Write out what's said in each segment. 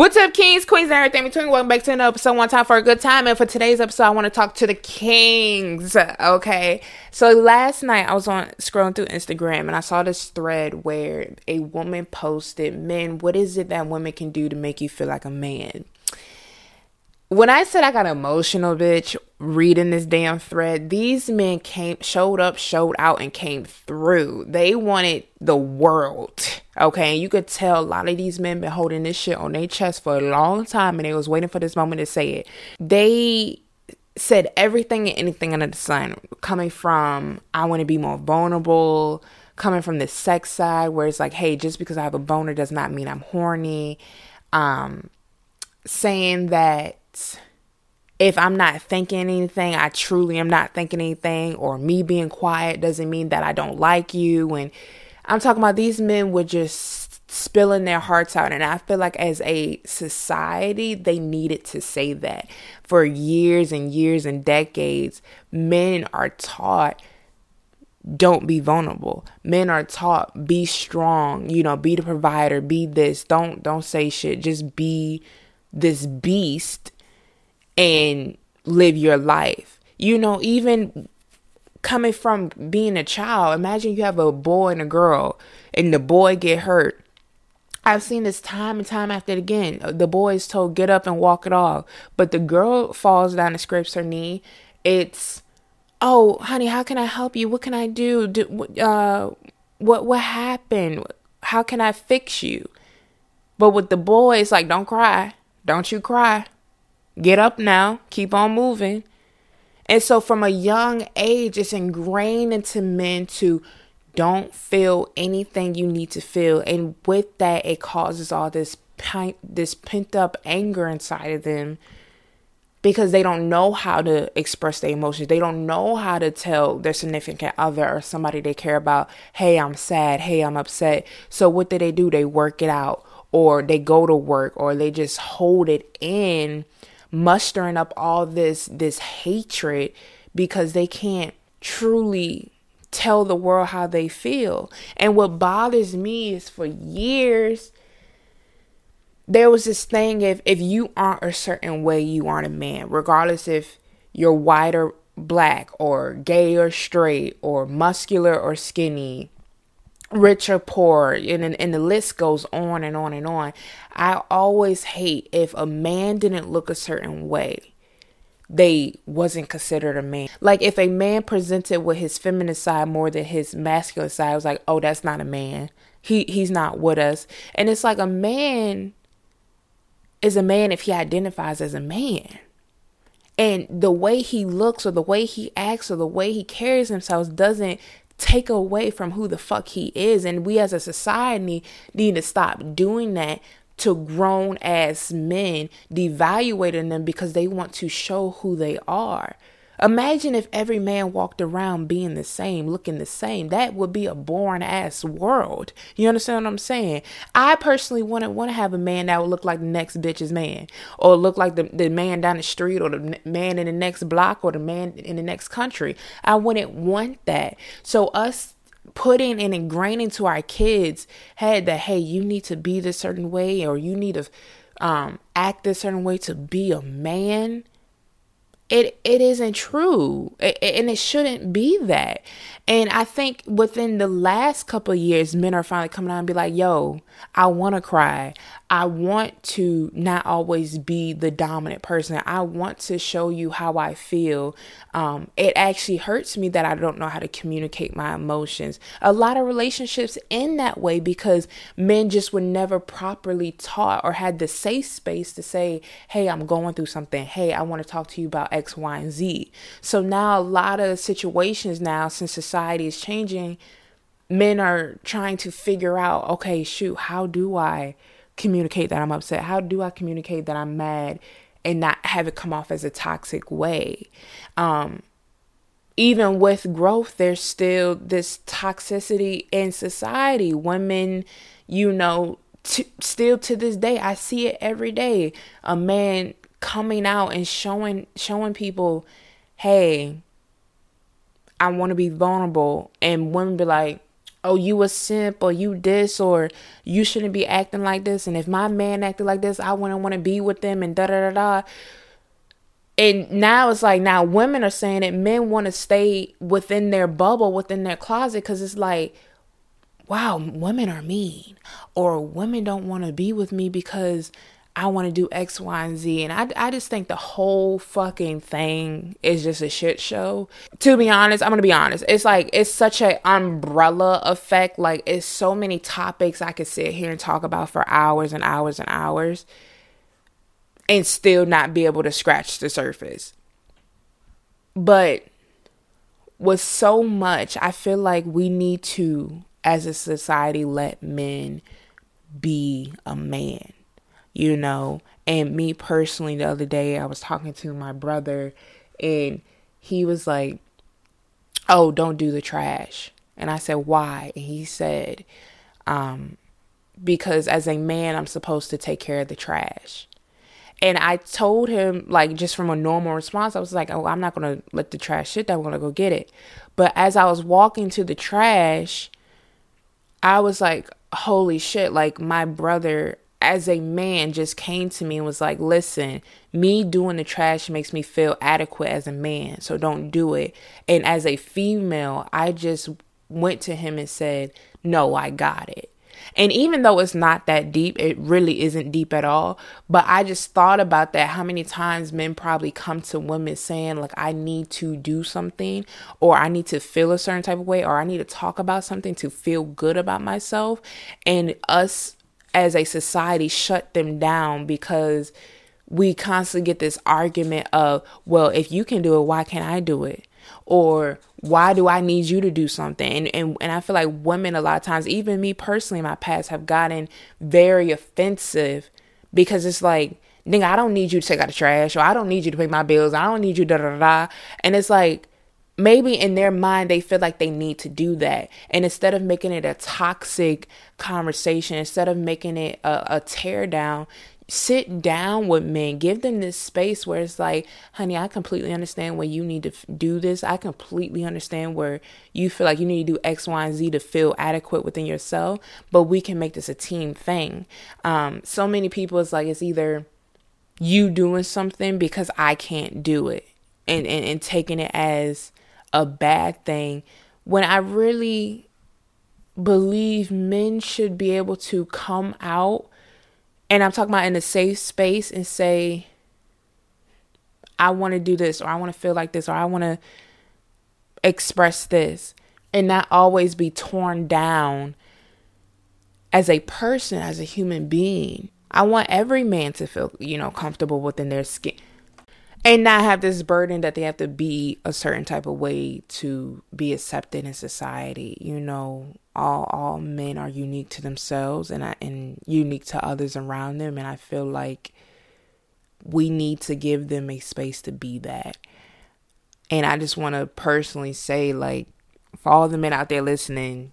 What's up, kings, queens, and everything between? Welcome back to another episode. One time for a good time, and for today's episode, I want to talk to the kings. Okay, so last night I was on scrolling through Instagram and I saw this thread where a woman posted, "Men, what is it that women can do to make you feel like a man?" When I said I got emotional, bitch, reading this damn thread, these men came, showed up, showed out, and came through. They wanted the world, okay? And you could tell a lot of these men been holding this shit on their chest for a long time, and they was waiting for this moment to say it. They said everything and anything under the sun, coming from I want to be more vulnerable, coming from the sex side, where it's like, hey, just because I have a boner does not mean I'm horny. Um, saying that if I'm not thinking anything, I truly am not thinking anything, or me being quiet doesn't mean that I don't like you. And I'm talking about these men were just spilling their hearts out. And I feel like as a society, they needed to say that. For years and years and decades, men are taught don't be vulnerable. Men are taught be strong, you know, be the provider, be this. Don't don't say shit. Just be this beast and live your life. You know, even coming from being a child, imagine you have a boy and a girl and the boy get hurt. I've seen this time and time after again. The boy is told get up and walk it off, but the girl falls down and scrapes her knee. It's oh, honey, how can I help you? What can I do? do uh, what what happened? How can I fix you? But with the boy, it's like don't cry, don't you cry. Get up now, keep on moving. And so, from a young age, it's ingrained into men to don't feel anything you need to feel. And with that, it causes all this this pent up anger inside of them because they don't know how to express their emotions. They don't know how to tell their significant other or somebody they care about, hey, I'm sad, hey, I'm upset. So, what do they do? They work it out, or they go to work, or they just hold it in mustering up all this this hatred because they can't truly tell the world how they feel. And what bothers me is for years there was this thing if if you aren't a certain way, you aren't a man, regardless if you're white or black or gay or straight or muscular or skinny rich or poor and, and the list goes on and on and on. I always hate if a man didn't look a certain way they wasn't considered a man. Like if a man presented with his feminine side more than his masculine side I was like oh that's not a man. He he's not with us. And it's like a man is a man if he identifies as a man. And the way he looks or the way he acts or the way he carries himself doesn't take away from who the fuck he is. And we as a society need to stop doing that to grown ass men, devaluating them because they want to show who they are. Imagine if every man walked around being the same, looking the same. That would be a boring ass world. You understand what I'm saying? I personally to want to have a man that would look like the next bitch's man, or look like the, the man down the street, or the man in the next block, or the man in the next country. I wouldn't want that. So us putting and ingraining to our kids head that hey, you need to be this certain way, or you need to um, act this certain way to be a man it it isn't true it, and it shouldn't be that and i think within the last couple years men are finally coming out and be like yo i want to cry I want to not always be the dominant person. I want to show you how I feel. Um, it actually hurts me that I don't know how to communicate my emotions. A lot of relationships end that way because men just were never properly taught or had the safe space to say, Hey, I'm going through something. Hey, I want to talk to you about X, Y, and Z. So now a lot of situations now, since society is changing, men are trying to figure out, okay, shoot, how do I? communicate that I'm upset? How do I communicate that I'm mad and not have it come off as a toxic way? Um, even with growth, there's still this toxicity in society. Women, you know, t- still to this day, I see it every day. A man coming out and showing showing people, hey, I want to be vulnerable, and women be like, oh, you a simp or you this or you shouldn't be acting like this. And if my man acted like this, I wouldn't want to be with them and da da da da. And now it's like now women are saying that men want to stay within their bubble, within their closet, because it's like, wow, women are mean, or women don't want to be with me because I want to do X, Y, and Z. And I, I just think the whole fucking thing is just a shit show. To be honest, I'm going to be honest. It's like, it's such an umbrella effect. Like, it's so many topics I could sit here and talk about for hours and hours and hours and still not be able to scratch the surface. But with so much, I feel like we need to, as a society, let men be a man you know. And me personally, the other day, I was talking to my brother, and he was like, Oh, don't do the trash. And I said, Why? And he said, um, Because as a man, I'm supposed to take care of the trash. And I told him, like, just from a normal response, I was like, Oh, I'm not going to let the trash sit there. I'm going to go get it. But as I was walking to the trash, I was like, Holy shit, like, my brother as a man just came to me and was like, listen, me doing the trash makes me feel adequate as a man, so don't do it. And as a female, I just went to him and said, no, I got it. And even though it's not that deep, it really isn't deep at all. But I just thought about that. How many times men probably come to women saying, like, I need to do something, or I need to feel a certain type of way, or I need to talk about something to feel good about myself. And us as a society shut them down because we constantly get this argument of, well, if you can do it, why can't I do it? Or why do I need you to do something? And, and and I feel like women a lot of times, even me personally in my past, have gotten very offensive because it's like, nigga, I don't need you to take out the trash, or I don't need you to pay my bills, I don't need you da da da. And it's like, maybe in their mind they feel like they need to do that. And instead of making it a toxic conversation instead of making it a, a tear down sit down with men. Give them this space where it's like honey i completely understand where you need to f- do this. I completely understand where you feel like you need to do x y and z to feel adequate within yourself but we can make this a team thing. Um, so many people it's like it's either you doing something because i can't do it and, and, and taking it as a bad thing when I really believe men should be able to come out and I'm talking about in a safe space and say, I want to do this or I want to feel like this or I want to express this and not always be torn down as a person, as a human being. I want every man to feel, you know, comfortable within their skin and not have this burden that they have to be a certain type of way to be accepted in society. You know, all all men are unique to themselves and and unique to others around them, and I feel like we need to give them a space to be that. And I just want to personally say, like, for all the men out there listening,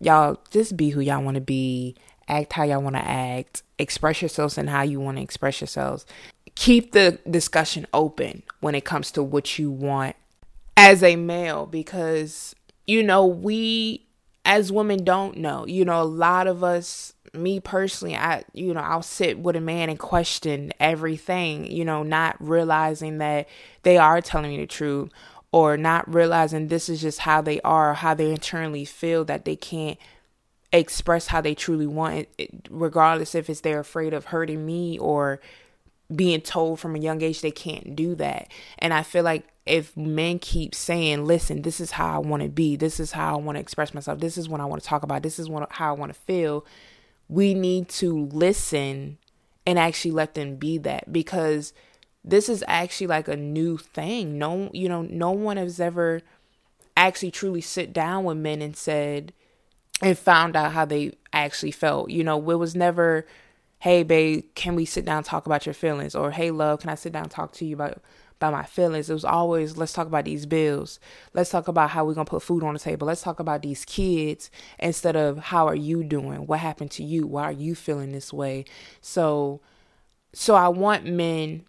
y'all just be who y'all want to be, act how y'all want to act, express yourselves and how you want to express yourselves keep the discussion open when it comes to what you want as a male because you know we as women don't know. You know a lot of us me personally i you know i'll sit with a man and question everything you know not realizing that they are telling me the truth or not realizing this is just how they are how they internally feel that they can't express how they truly want it regardless if it's they're afraid of hurting me or being told from a young age they can't do that. And I feel like if men keep saying, listen, this is how I want to be, this is how I want to express myself, this is what I want to talk about, this is what, how I want to feel, we need to listen and actually let them be that because this is actually like a new thing. No, you know, no one has ever actually truly sit down with men and said and found out how they actually felt. You know, it was never hey babe can we sit down and talk about your feelings? Or hey love can i sit down and talk to you about about my feelings? It was always let's talk about these bills. Let's talk about how we're to put food on the table. Let's talk about these kids instead of how are you doing? What happened to you? Why are you feeling this way? So so i want men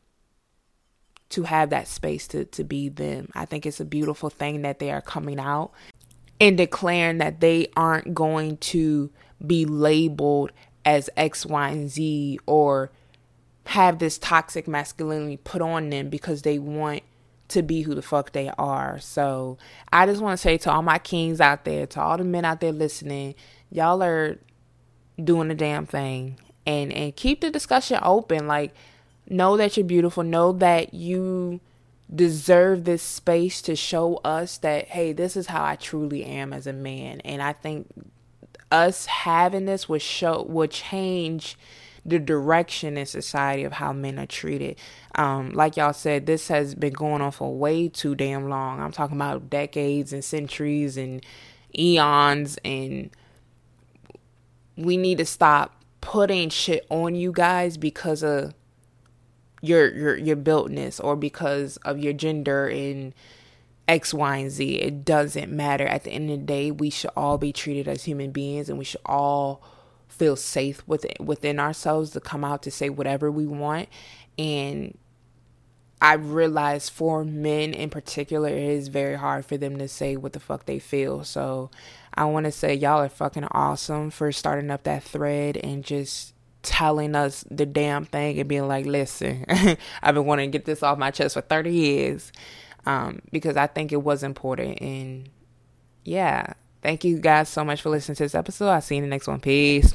to have that space to to be them. I think it's a beautiful thing that they are coming out and declaring that they aren't going to be labeled as X, Y, and Z or have this toxic masculinity put on them because they want to be who the fuck they are. So I just want to say to all my kings out there, to all the men out there listening, y'all are doing the damn thing. And and keep the discussion open. Like know that you're beautiful. Know that you deserve this space to show us that hey this is how I truly am as a man. And I think us having this would show would change the direction in society of how men are treated. Um, like y'all said, this has been going on for way too damn long. I'm talking about decades and centuries and eons and we need to stop putting shit on you guys because of your your your builtness or because of your gender and X, Y, and Z. It doesn't matter. At the end of the day, we should all be treated as human beings and we should all feel safe within within ourselves to come out to say whatever we want. And I realize for men in particular, it is very hard for them to say what the fuck they feel. So I want to say y'all are fucking awesome for starting up that thread and just telling us the damn thing and being like, listen, I've been wanting to get this off my chest for 30 years um, because I think it was important. And yeah, thank you guys so much for listening to this episode. I'll see you in the next one. Peace.